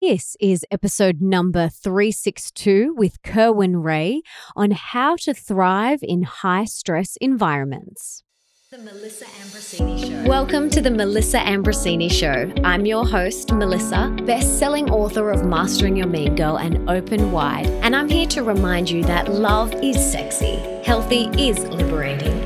This is episode number 362 with Kerwin Rae on how to thrive in high stress environments. The Melissa Ambrosini Show. Welcome to the Melissa Ambrosini Show. I'm your host, Melissa, best-selling author of Mastering Your Mean Girl and Open Wide, and I'm here to remind you that love is sexy, healthy is liberating,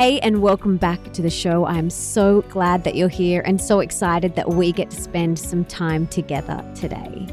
Hey, and welcome back to the show. I'm so glad that you're here and so excited that we get to spend some time together today.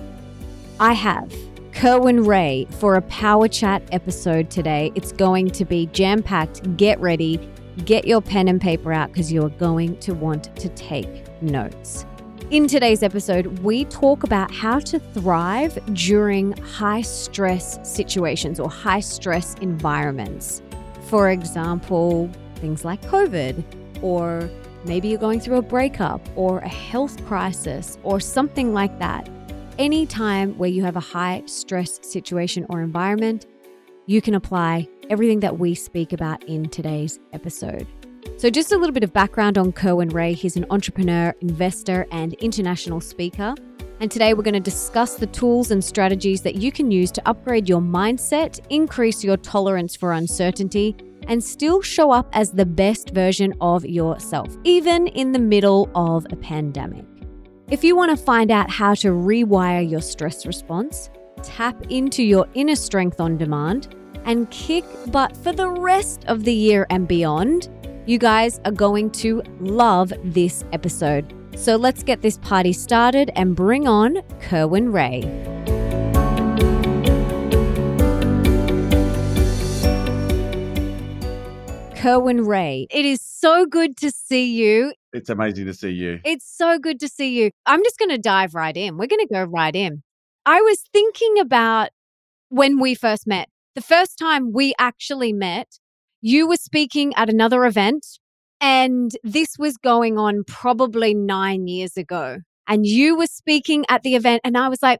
I have Kerwin Rae for a Power Chat episode today. It's going to be jam packed. Get ready, get your pen and paper out because you are going to want to take notes. In today's episode, we talk about how to thrive during high stress situations or high stress environments. For example, things like COVID, or maybe you're going through a breakup or a health crisis or something like that. Anytime where you have a high stress situation or environment, you can apply everything that we speak about in today's episode. So, just a little bit of background on Kerwin Rae. He's an entrepreneur, investor, and international speaker. And today we're going to discuss the tools and strategies that you can use to upgrade your mindset, increase your tolerance for uncertainty, and still show up as the best version of yourself, even in the middle of a pandemic. If you want to find out how to rewire your stress response, tap into your inner strength on demand, and kick butt for the rest of the year and beyond, you guys are going to love this episode. So let's get this party started and bring on Kerwin Rae. Kerwin Rae. it is so good to see you. It's amazing to see you. It's so good to see you. I'm just going to dive right in. We're going to go right in. I was thinking about when we first met. The first time we actually met, you were speaking at another event, and this was going on probably nine years ago. And you were speaking at the event, and I was like,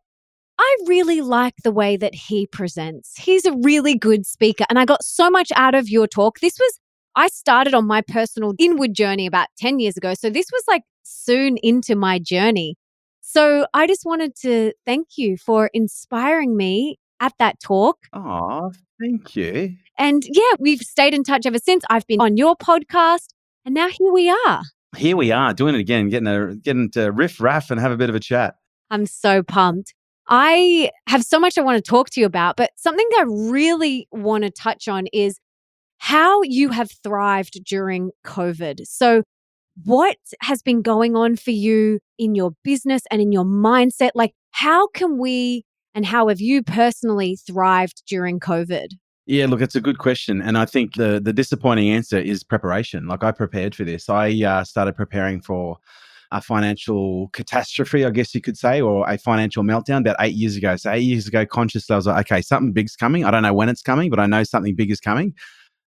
I really like the way that he presents. He's a really good speaker. And I got so much out of your talk. This was, I started on my personal inward journey about 10 years ago. So this was like soon into my journey. So I just wanted to thank you for inspiring me at that talk. Oh, thank you. And yeah, we've stayed in touch ever since. I've been on your podcast, and now here we are. Here we are doing it again, getting a getting to riff raff and have a bit of a chat. I'm so pumped. I have so much I want to talk to you about, but something I really want to touch on is how you have thrived during COVID. So, what has been going on for you in your business and in your mindset? Like, how can we and how have you personally thrived during COVID? Yeah, look, it's a good question, and I think the the disappointing answer is preparation. Like I prepared for this. I uh, started preparing for a financial catastrophe, I guess you could say, or a financial meltdown about eight years ago. So eight years ago, consciously, I was like, okay, something big's coming. I don't know when it's coming, but I know something big is coming.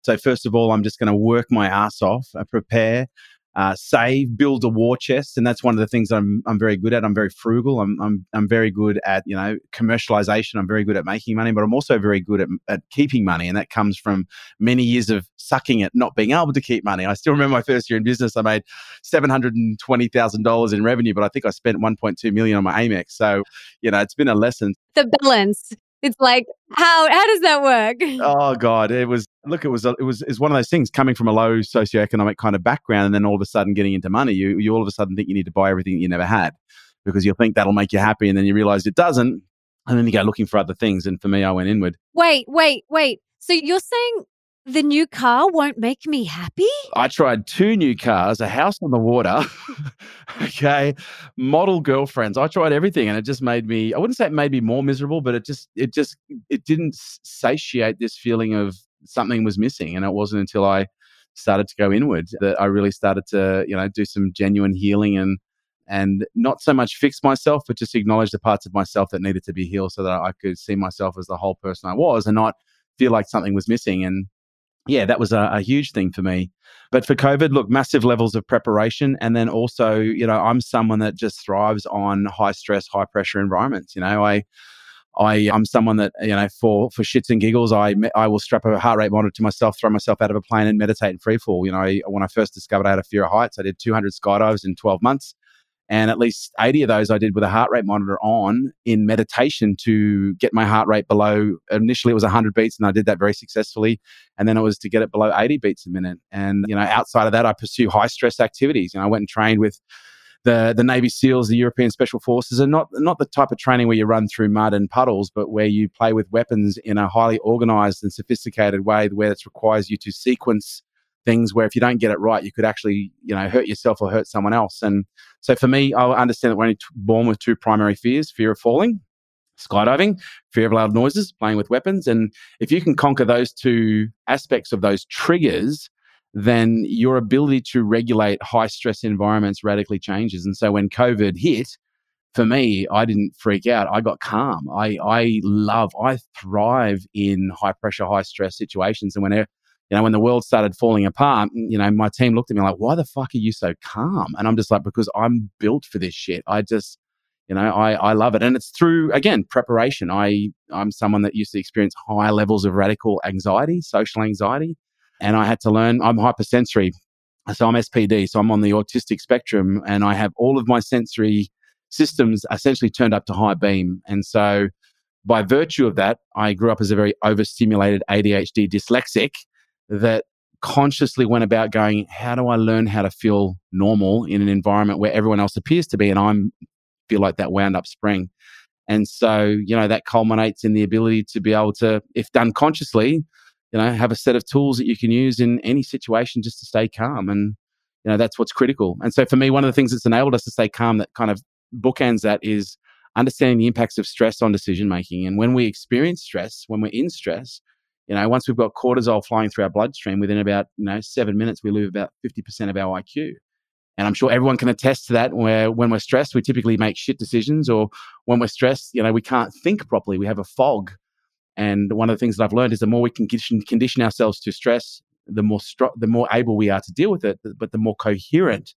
So first of all, I'm just going to work my ass off, uh, prepare, uh, save, build a war chest, and that's one of the things I'm I'm very good at. I'm very frugal. I'm I'm I'm very good at you know commercialization. I'm very good at making money, but I'm also very good at, at keeping money, and that comes from many years of sucking at not being able to keep money. I still remember my first year in business. I made seven hundred and twenty thousand dollars in revenue, but I think I spent one point two million on my Amex. So you know it's been a lesson. The balance. It's like how how does that work? Oh God, it was look. It was it was it's one of those things coming from a low socioeconomic kind of background, and then all of a sudden getting into money. You you all of a sudden think you need to buy everything that you never had because you'll think that'll make you happy, and then you realize it doesn't, and then you go looking for other things. And for me, I went inward. Wait, wait, wait. So you're saying the new car won't make me happy? I tried two new cars, a house on the water, okay, model girlfriends. I tried everything and it just made me I wouldn't say it made me more miserable, but it just it just it didn't satiate this feeling of something was missing and it wasn't until I started to go inward that I really started to, you know, do some genuine healing and and not so much fix myself, but just acknowledge the parts of myself that needed to be healed so that I could see myself as the whole person I was and not feel like something was missing. And yeah, that was a, a huge thing for me. But for COVID, look, massive levels of preparation. And then also, you know, I'm someone that just thrives on high stress, high pressure environments. You know, I, I, I'm someone that, you know, for, for shits and giggles, I, I will strap a heart rate monitor to myself, throw myself out of a plane and meditate in free fall. You know, I, when I first discovered I had a fear of heights, I did 200 skydives in 12 months. And at least 80 of those I did with a heart rate monitor on in meditation to get my heart rate below. Initially, it was 100 beats, and I did that very successfully. And then it was to get it below 80 beats a minute. And, you know, outside of that, I pursue high stress activities. And I went and trained with the the Navy SEALs, the European Special Forces, and not not the type of training where you run through mud and puddles, but where you play with weapons in a highly organized and sophisticated way, where it requires you to sequence things where if you don't get it right, you could actually, you know, hurt yourself or hurt someone else. And so for me, I understand that we're only t- born with two primary fears fear of falling, skydiving, fear of loud noises, playing with weapons. And if you can conquer those two aspects of those triggers, then your ability to regulate high stress environments radically changes. And so when COVID hit, for me, I didn't freak out. I got calm. I, I love, I thrive in high pressure, high stress situations. And whenever, you know, when the world started falling apart, you know, my team looked at me like, why the fuck are you so calm? And I'm just like, because I'm built for this shit. I just, you know, I, I love it. And it's through, again, preparation. I, I'm someone that used to experience high levels of radical anxiety, social anxiety. And I had to learn, I'm hypersensory. So I'm SPD. So I'm on the autistic spectrum and I have all of my sensory systems essentially turned up to high beam. And so by virtue of that, I grew up as a very overstimulated ADHD dyslexic that consciously went about going, how do I learn how to feel normal in an environment where everyone else appears to be? And I'm feel like that wound up spring. And so, you know, that culminates in the ability to be able to, if done consciously, you know, have a set of tools that you can use in any situation just to stay calm. And, you know, that's what's critical. And so for me, one of the things that's enabled us to stay calm that kind of bookends that is understanding the impacts of stress on decision making. And when we experience stress, when we're in stress, you know, once we've got cortisol flying through our bloodstream, within about you know seven minutes, we lose about fifty percent of our IQ. And I'm sure everyone can attest to that. Where when we're stressed, we typically make shit decisions, or when we're stressed, you know, we can't think properly. We have a fog. And one of the things that I've learned is the more we can condition, condition ourselves to stress, the more stro- the more able we are to deal with it, but the more coherent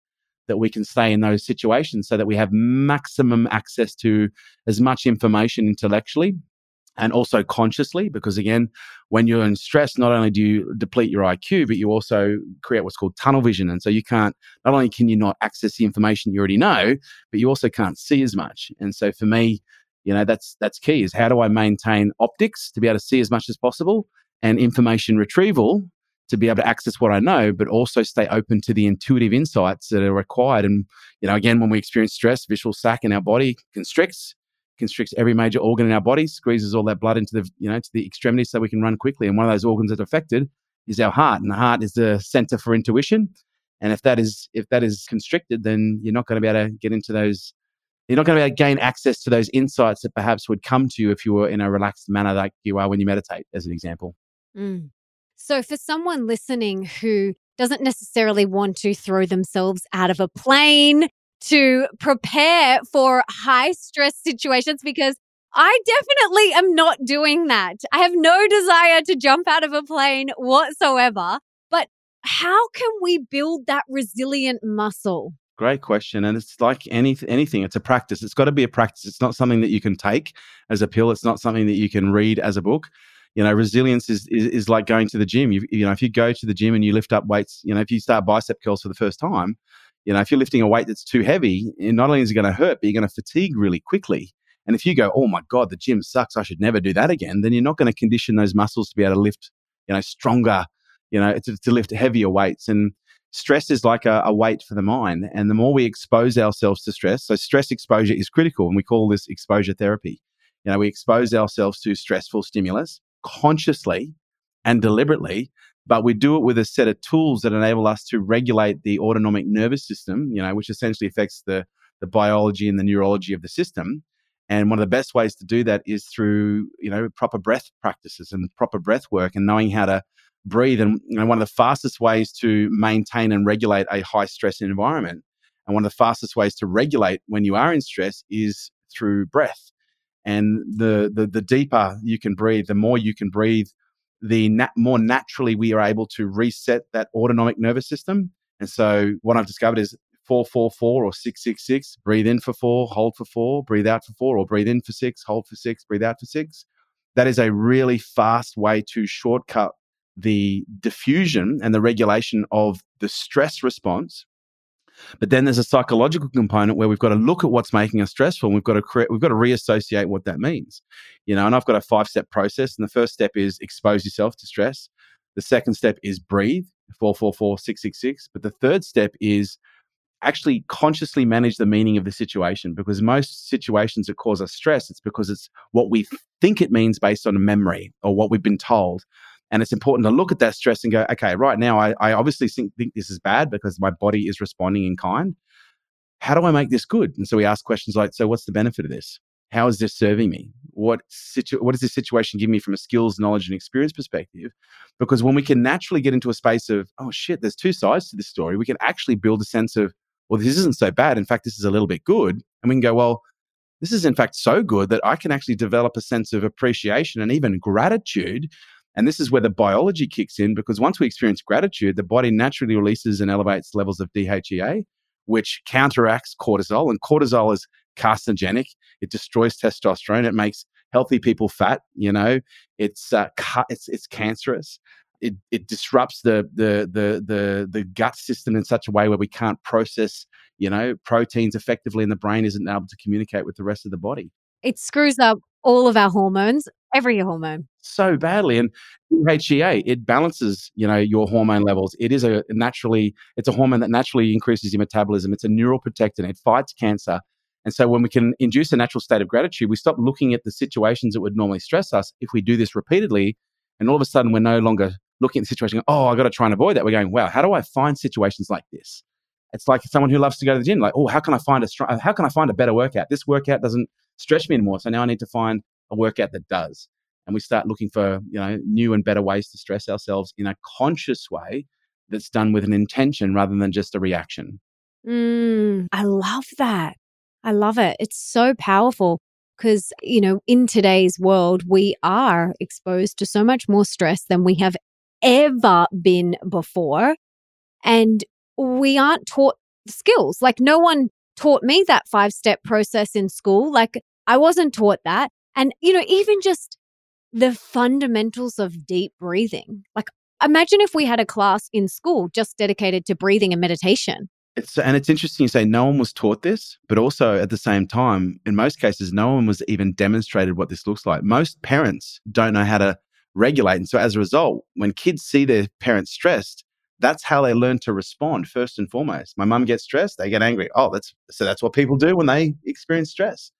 that we can stay in those situations, so that we have maximum access to as much information intellectually and also consciously because again when you're in stress not only do you deplete your iq but you also create what's called tunnel vision and so you can't not only can you not access the information you already know but you also can't see as much. And so for me you know that's that's key is how do i maintain optics to be able to see as much as possible and information retrieval to be able to access what i know but also stay open to the intuitive insights that are required. And you know again when we experience stress visual sac in our body constricts constricts every major organ in our body, squeezes all that blood into the you know to the extremities so we can run quickly. And one of those organs that's affected is our heart, and the heart is the center for intuition. And if that is if that is constricted, then you're not going to be able to get into those. You're not going to be able to gain access to those insights that perhaps would come to you if you were in a relaxed manner, like you are when you meditate, as an example. Mm. So, for someone listening who doesn't necessarily want to throw themselves out of a plane to prepare for high stress situations because I definitely am not doing that. I have no desire to jump out of a plane whatsoever. But how can we build that resilient muscle? Great question. And it's like any, anything, it's a practice. It's got to be a practice. It's not something that you can take as a pill, it's not something that you can read as a book. You know, resilience is, is, is like going to the gym. You, you know, if you go to the gym and you lift up weights, you know, if you start bicep curls for the first time, you know, if you're lifting a weight that's too heavy, not only is it going to hurt, but you're going to fatigue really quickly. And if you go, oh my God, the gym sucks, I should never do that again, then you're not going to condition those muscles to be able to lift, you know, stronger, you know, to, to lift heavier weights. And stress is like a, a, weight for the mind. And the more we expose ourselves to stress, so stress exposure is critical. And we call this exposure therapy. You know, we expose ourselves to stressful stimulus consciously and deliberately but we do it with a set of tools that enable us to regulate the autonomic nervous system, you know, which essentially affects the, the biology and the neurology of the system. And one of the best ways to do that is through, you know, proper breath practices and proper breath work and knowing how to breathe. And you know, one of the fastest ways to maintain and regulate a high stress environment, and one of the fastest ways to regulate when you are in stress is through breath. And the the, the deeper you can breathe, the more you can breathe the nat- more naturally we are able to reset that autonomic nervous system. And so what I've discovered is 444 or 666, breathe in for four, hold for four, breathe out for four, or breathe in for six, hold for six, breathe out for six. That is a really fast way to shortcut the diffusion and the regulation of the stress response. But then there's a psychological component where we've got to look at what's making us stressful and we've got to create, we've got to reassociate what that means. You know, and I've got a five step process. And the first step is expose yourself to stress. The second step is breathe, 444 666. But the third step is actually consciously manage the meaning of the situation because most situations that cause us stress, it's because it's what we think it means based on a memory or what we've been told. And it's important to look at that stress and go, okay, right now, I, I obviously think, think this is bad because my body is responding in kind. How do I make this good? And so we ask questions like, so what's the benefit of this? How is this serving me? What situ- what does this situation give me from a skills, knowledge, and experience perspective? Because when we can naturally get into a space of, oh shit, there's two sides to this story, we can actually build a sense of, well, this isn't so bad. In fact, this is a little bit good. And we can go, well, this is in fact so good that I can actually develop a sense of appreciation and even gratitude and this is where the biology kicks in because once we experience gratitude, the body naturally releases and elevates levels of DHEA, which counteracts cortisol. And cortisol is carcinogenic, it destroys testosterone, it makes healthy people fat. You know, it's uh, ca- it's it's cancerous. It, it disrupts the, the the the the gut system in such a way where we can't process you know proteins effectively, and the brain isn't able to communicate with the rest of the body. It screws up all of our hormones, every hormone. So badly. And DHEA, it balances, you know, your hormone levels. It is a naturally, it's a hormone that naturally increases your metabolism. It's a neural neuroprotectant. It fights cancer. And so when we can induce a natural state of gratitude, we stop looking at the situations that would normally stress us. If we do this repeatedly, and all of a sudden we're no longer looking at the situation, oh, I got to try and avoid that. We're going, wow, how do I find situations like this? It's like someone who loves to go to the gym, like, oh, how can I find a strong, how can I find a better workout? This workout doesn't stretch me anymore. So now I need to find a workout that does. And we start looking for, you know, new and better ways to stress ourselves in a conscious way that's done with an intention rather than just a reaction. Mm, I love that. I love it. It's so powerful because, you know, in today's world, we are exposed to so much more stress than we have ever been before. And we aren't taught skills. Like, no one taught me that five step process in school. Like, I wasn't taught that. And, you know, even just the fundamentals of deep breathing. Like, imagine if we had a class in school just dedicated to breathing and meditation. It's, and it's interesting you say no one was taught this, but also at the same time, in most cases, no one was even demonstrated what this looks like. Most parents don't know how to regulate. And so as a result, when kids see their parents stressed, that's how they learn to respond first and foremost. My mum gets stressed, they get angry. Oh, that's so that's what people do when they experience stress.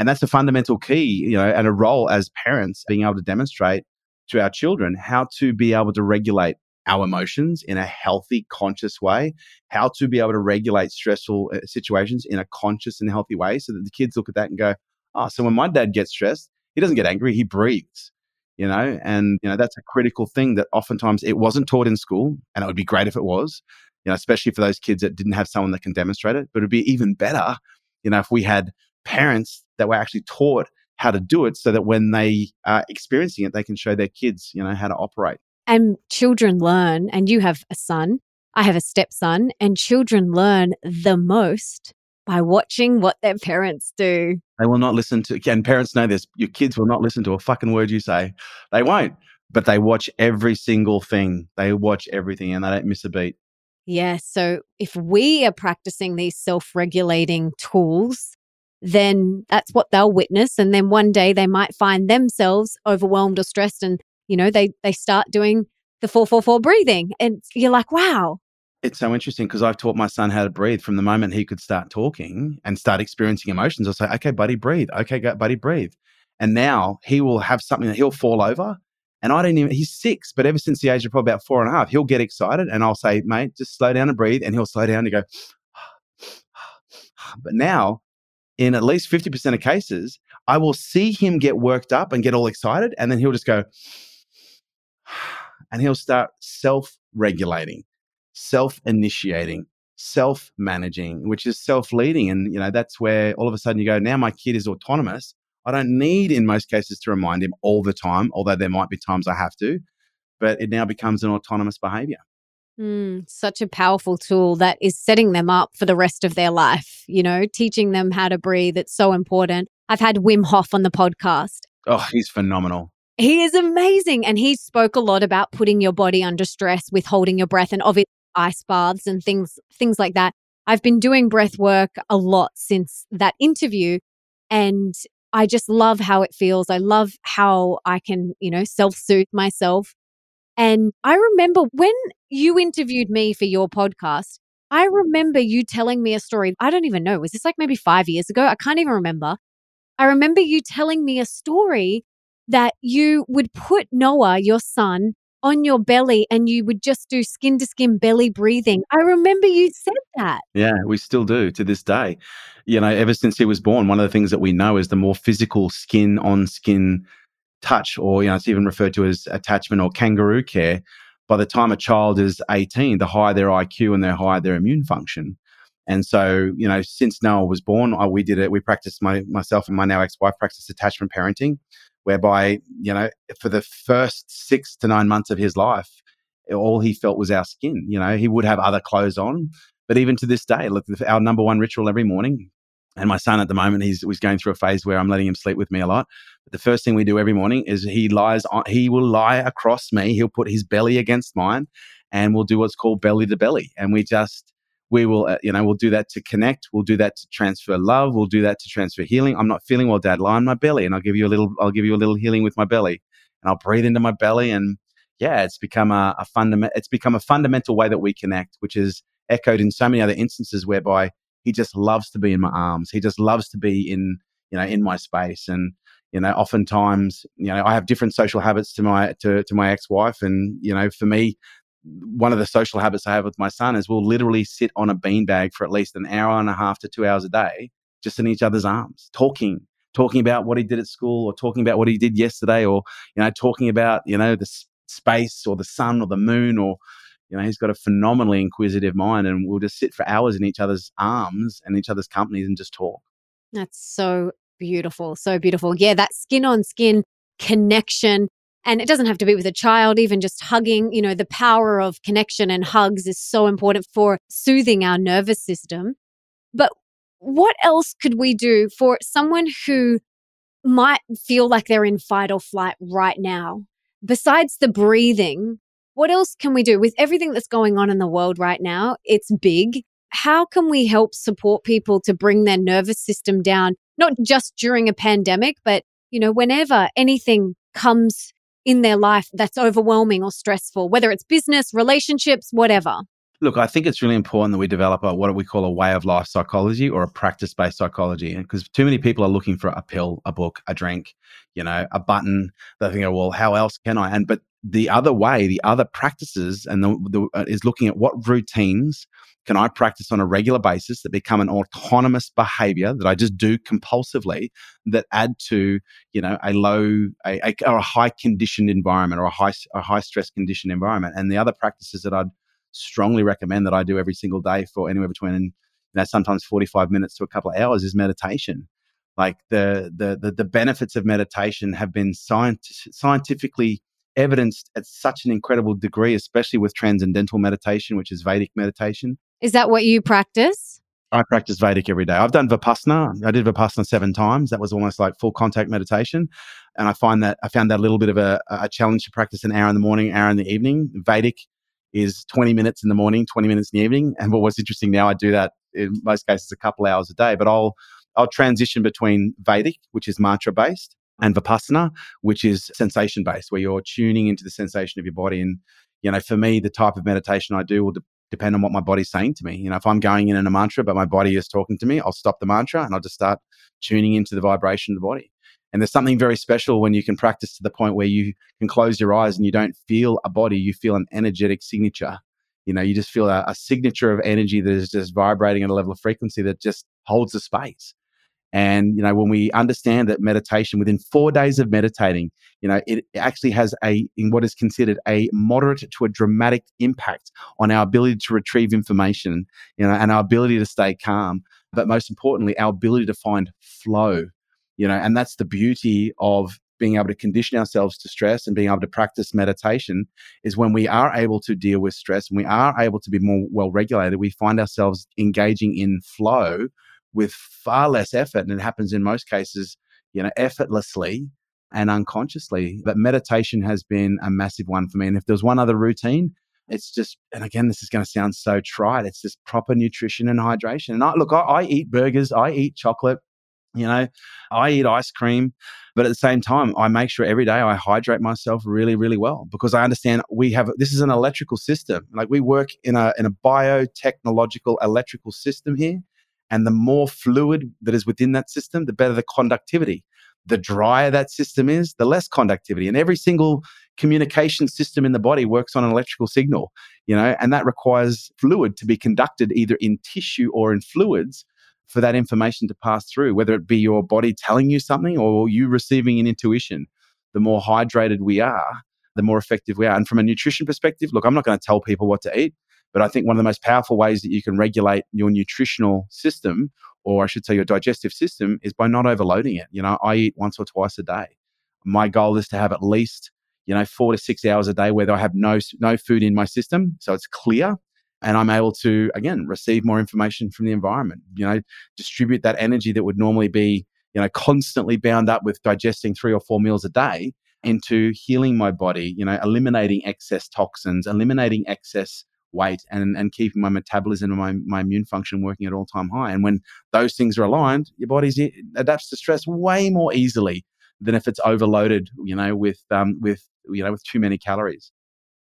And that's a fundamental key, you know, and a role as parents being able to demonstrate to our children how to be able to regulate our emotions in a healthy, conscious way, how to be able to regulate stressful uh, situations in a conscious and healthy way so that the kids look at that and go, oh, so when my dad gets stressed, he doesn't get angry, he breathes, you know, and, you know, that's a critical thing that oftentimes it wasn't taught in school. And it would be great if it was, you know, especially for those kids that didn't have someone that can demonstrate it. But it'd be even better, you know, if we had parents that were actually taught how to do it so that when they are experiencing it, they can show their kids, you know, how to operate. And children learn, and you have a son, I have a stepson, and children learn the most by watching what their parents do. They will not listen to, and parents know this, your kids will not listen to a fucking word you say. They won't, but they watch every single thing. They watch everything and they don't miss a beat. Yeah. So if we are practicing these self regulating tools, then that's what they'll witness. And then one day they might find themselves overwhelmed or stressed and, you know, they, they start doing the 444 breathing. And you're like, wow. It's so interesting because I've taught my son how to breathe from the moment he could start talking and start experiencing emotions. I'll say, okay, buddy, breathe. Okay, buddy, breathe. And now he will have something that he'll fall over. And I don't even, he's six, but ever since the age of probably about four and a half, he'll get excited and I'll say, mate, just slow down and breathe. And he'll slow down and go, but now in at least 50% of cases, I will see him get worked up and get all excited. And then he'll just go, and he'll start self regulating, self initiating, self managing, which is self leading. And, you know, that's where all of a sudden you go, now my kid is autonomous. I don't need, in most cases, to remind him all the time, although there might be times I have to, but it now becomes an autonomous behavior. Mm, such a powerful tool that is setting them up for the rest of their life, you know, teaching them how to breathe. It's so important. I've had Wim Hof on the podcast. Oh, he's phenomenal. He is amazing. And he spoke a lot about putting your body under stress with holding your breath and obviously ice baths and things, things like that. I've been doing breath work a lot since that interview. And I just love how it feels. I love how I can, you know, self soothe myself. And I remember when you interviewed me for your podcast, I mm. remember you telling me a story. I don't even know. Was this like maybe five years ago? I can't even remember. I remember you telling me a story that you would put Noah, your son, on your belly and you would just do skin to skin belly breathing. I remember you said that. Yeah, we still do to this day. You know, ever since he was born, one of the things that we know is the more physical skin on skin touch, or, you know, it's even referred to as attachment or kangaroo care. By the time a child is 18, the higher their IQ and the higher their immune function. And so, you know, since Noah was born, I, we did it. We practiced my myself and my now ex-wife practiced attachment parenting, whereby you know for the first six to nine months of his life, all he felt was our skin. You know, he would have other clothes on, but even to this day, look, our number one ritual every morning. And my son at the moment, he's, he's going through a phase where I'm letting him sleep with me a lot. The first thing we do every morning is he lies on, he will lie across me. He'll put his belly against mine and we'll do what's called belly to belly. And we just, we will, uh, you know, we'll do that to connect. We'll do that to transfer love. We'll do that to transfer healing. I'm not feeling well, Dad. Lie on my belly, and I'll give you a little. I'll give you a little healing with my belly, and I'll breathe into my belly, and yeah, it's become a, a fundamental. It's become a fundamental way that we connect, which is echoed in so many other instances whereby he just loves to be in my arms. He just loves to be in, you know, in my space, and you know, oftentimes, you know, I have different social habits to my to to my ex wife, and you know, for me, one of the social habits I have with my son is we'll literally sit on a beanbag for at least an hour and a half to two hours a day, just in each other's arms, talking, talking about what he did at school or talking about what he did yesterday or, you know, talking about, you know, the s- space or the sun or the moon or, you know, he's got a phenomenally inquisitive mind and we'll just sit for hours in each other's arms and each other's companies and just talk. That's so beautiful. So beautiful. Yeah, that skin on skin connection and it doesn't have to be with a child, even just hugging, you know, the power of connection and hugs is so important for soothing our nervous system. But what else could we do for someone who might feel like they're in fight or flight right now? Besides the breathing, what else can we do with everything that's going on in the world right now? It's big. How can we help support people to bring their nervous system down, not just during a pandemic, but, you know, whenever anything comes in their life that's overwhelming or stressful, whether it's business, relationships, whatever? Look, I think it's really important that we develop a, what we call a way of life psychology or a practice based psychology. Because too many people are looking for a pill, a book, a drink, you know, a button. They think, oh, well, how else can I? And but the other way, the other practices, and the, the uh, is looking at what routines can I practice on a regular basis that become an autonomous behavior that I just do compulsively that add to, you know, a low a, a, or a high conditioned environment or a high a high stress conditioned environment. And the other practices that I'd strongly recommend that I do every single day for anywhere between you know sometimes 45 minutes to a couple of hours is meditation. Like the the the, the benefits of meditation have been scient- scientifically evidenced at such an incredible degree, especially with transcendental meditation, which is Vedic meditation. Is that what you practice? I practice Vedic every day. I've done Vipassana. I did Vipassana seven times. That was almost like full contact meditation. And I find that I found that a little bit of a, a challenge to practice an hour in the morning, hour in the evening. Vedic is 20 minutes in the morning, 20 minutes in the evening. And what was interesting now, I do that in most cases a couple hours a day, but I'll I'll transition between Vedic, which is mantra based, and Vipassana, which is sensation based, where you're tuning into the sensation of your body. And, you know, for me, the type of meditation I do will de- depend on what my body's saying to me. You know, if I'm going in in a mantra, but my body is talking to me, I'll stop the mantra and I'll just start tuning into the vibration of the body. And there's something very special when you can practice to the point where you can close your eyes and you don't feel a body, you feel an energetic signature. You know, you just feel a, a signature of energy that is just vibrating at a level of frequency that just holds the space. And, you know, when we understand that meditation within four days of meditating, you know, it actually has a, in what is considered a moderate to a dramatic impact on our ability to retrieve information, you know, and our ability to stay calm. But most importantly, our ability to find flow. you know, and that's the beauty of being able to condition ourselves to stress and being able to practice meditation is when we are able to deal with stress and we are able to be more well regulated, we find ourselves engaging in flow with far less effort. And it happens in most cases, you know, effortlessly and unconsciously. But meditation has been a massive one for me. And if there's one other routine, it's just, and again, this is going to sound so trite. It's just proper nutrition and hydration. And I look, I, I eat burgers, I eat chocolate, you know, I eat ice cream, but at the same time, I make sure every day I hydrate myself really, really well because I understand we have this is an electrical system. Like we work in a in a biotechnological electrical system here, and the more fluid that is within that system, the better the conductivity. The drier that system is, the less conductivity. And every single communication system in the body works on an electrical signal, you know, and that requires fluid to be conducted either in tissue or in fluids for that information to pass through, whether it be your body telling you something or you receiving an intuition. The more hydrated we are, the more effective we are. And from a nutrition perspective, look, I'm not going to tell people what to eat, but I think one of the most powerful ways that you can regulate your nutritional system, or I should say your digestive system, is by not overloading it. You know, I eat once or twice a day. My goal is to have at least, you know, four to six hours a day where I have no no food in my system, so it's clear and I'm able to again receive more information from the environment. You know, distribute that energy that would normally be you know constantly bound up with digesting three or four meals a day into healing my body. You know, eliminating excess toxins, eliminating excess weight, and and keeping my metabolism and my my immune function working at all time high. And when those things are aligned, your body adapts to stress way more easily than if it's overloaded. You know, with um with you know with too many calories.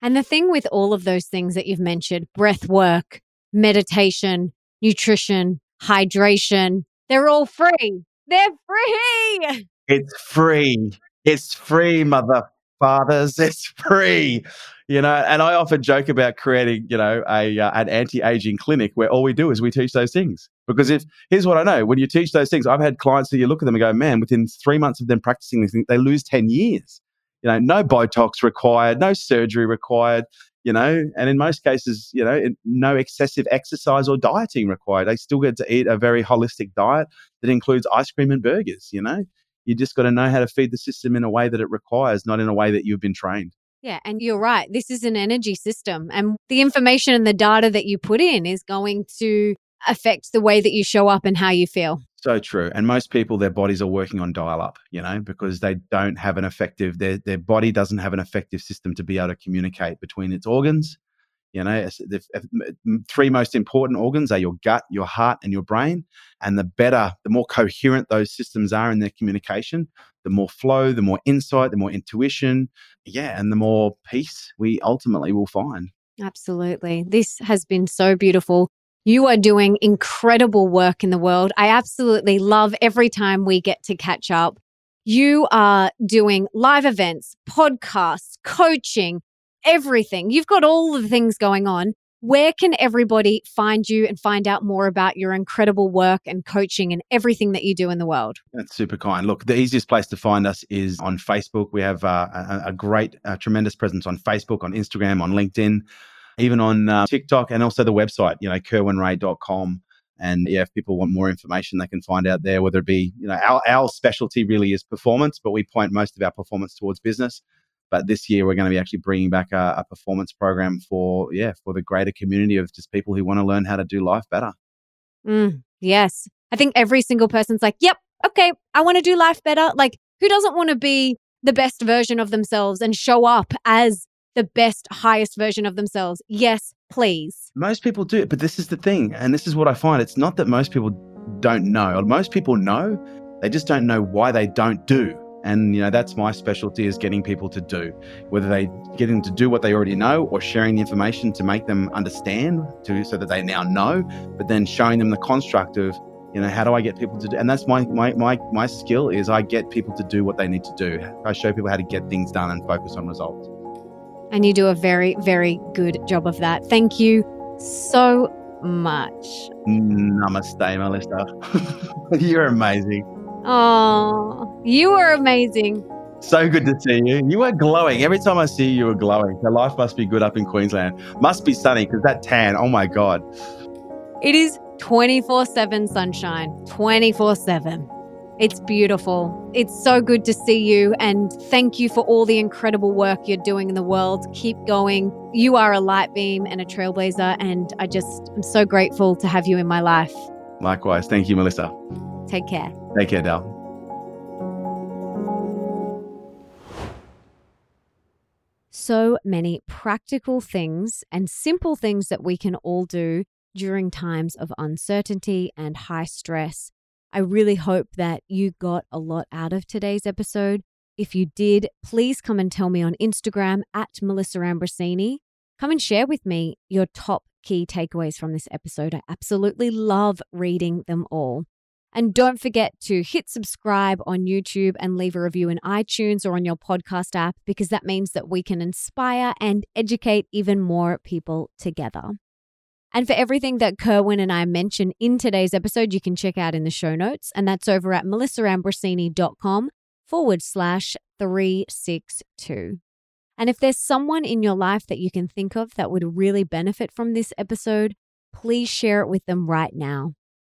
And the thing with all of those things that you've mentioned breath work, meditation, nutrition, hydration they're all free. They're free. It's free. It's free, mother fathers. It's free. You know, and I often joke about creating, you know, a uh, an anti-aging clinic where all we do is we teach those things. Because if here's what I know, when you teach those things, I've had clients that you look at them and go, man, within three months of them practicing this thing, they lose ten years you know, no Botox required, no surgery required, you know, and in most cases, you know, no excessive exercise or dieting required. They still get to eat a very holistic diet that includes ice cream and burgers, you know. You just got to know how to feed the system in a way that it requires, not in a way that you've been trained. Yeah, and you're right. This is an energy system, and the information and the data that you put in is going to affect the way that you show up and how you feel. So true. And most people, their bodies are working on dial up, you know, because they don't have an effective, their, their body doesn't have an effective system to be able to communicate between its organs. You know, the three most important organs are your gut, your heart, and your brain. And the better, the more coherent those systems are in their communication, the more flow, the more insight, the more intuition. Yeah. And the more peace we ultimately will find. Absolutely. This has been so beautiful. You are doing incredible work in the world. I absolutely love every time we get to catch up. You are doing live events, podcasts, coaching, everything. You've got all the things going on. Where can everybody find you and find out more about your incredible work and coaching and everything that you do in the world? That's super kind. Look, the easiest place to find us is on Facebook. We have uh, a, a, great, uh, tremendous presence on Facebook, on Instagram, on LinkedIn even on uh, TikTok and also the website, you know, kerwinrae.com. And yeah, if people want more information, they can find out there, whether it be, you know, our, our specialty really is performance, but we point most of our performance towards business. But this year, we're going to be actually bringing back a, a performance program for, yeah, for the greater community of just people who want to learn how to do life better. Mm, yes. I think every single person's like, yep, okay, I want to do life better. Like, who doesn't want to be the best version of themselves and show up as the best, highest version of themselves. Yes, please. Most people do, but this is the thing. And this is what I find it's not that most people don't know, most people know, they just don't know why they don't do. And you know that's my specialty is getting people to do, whether they get them to do what they already know or sharing the information to make them understand, to so that they now know, but then showing them the construct of you know how do I get people to do. And that's my my my my skill is I get people to do what they need to do. I show people how to get things done and focus on results. And you do a very, very good job of that. Thank you so much. Namaste, Melissa. You're amazing. Oh, you are amazing. So good to see you. You are glowing. Every time I see you, you are glowing. So life must be good up in Queensland. Must be sunny because that tan, oh my God. It is 24 7 sunshine, 24 7. It's beautiful. It's so good to see you. And thank you for all the incredible work you're doing in the world. Keep going. You are a light beam and a trailblazer. And I just am so grateful to have you in my life. Likewise. Thank you, Melissa. Take care. Take you, Dal. So many practical things and simple things that we can all do during times of uncertainty and high stress. I really hope that you got a lot out of today's episode. If you did, please come and tell me on Instagram at Melissa Ambrosini. Come and share with me your top key takeaways from this episode. I absolutely love reading them all. And don't forget to hit subscribe on YouTube and leave a review in iTunes or on your podcast app because that means that we can inspire and educate even more people together. And for everything that Kerwin and I mention in today's episode, you can check out in the show notes. And that's over at melissaambrosini.com forward slash 362. And if there's someone in your life that you can think of that would really benefit from this episode, please share it with them right now.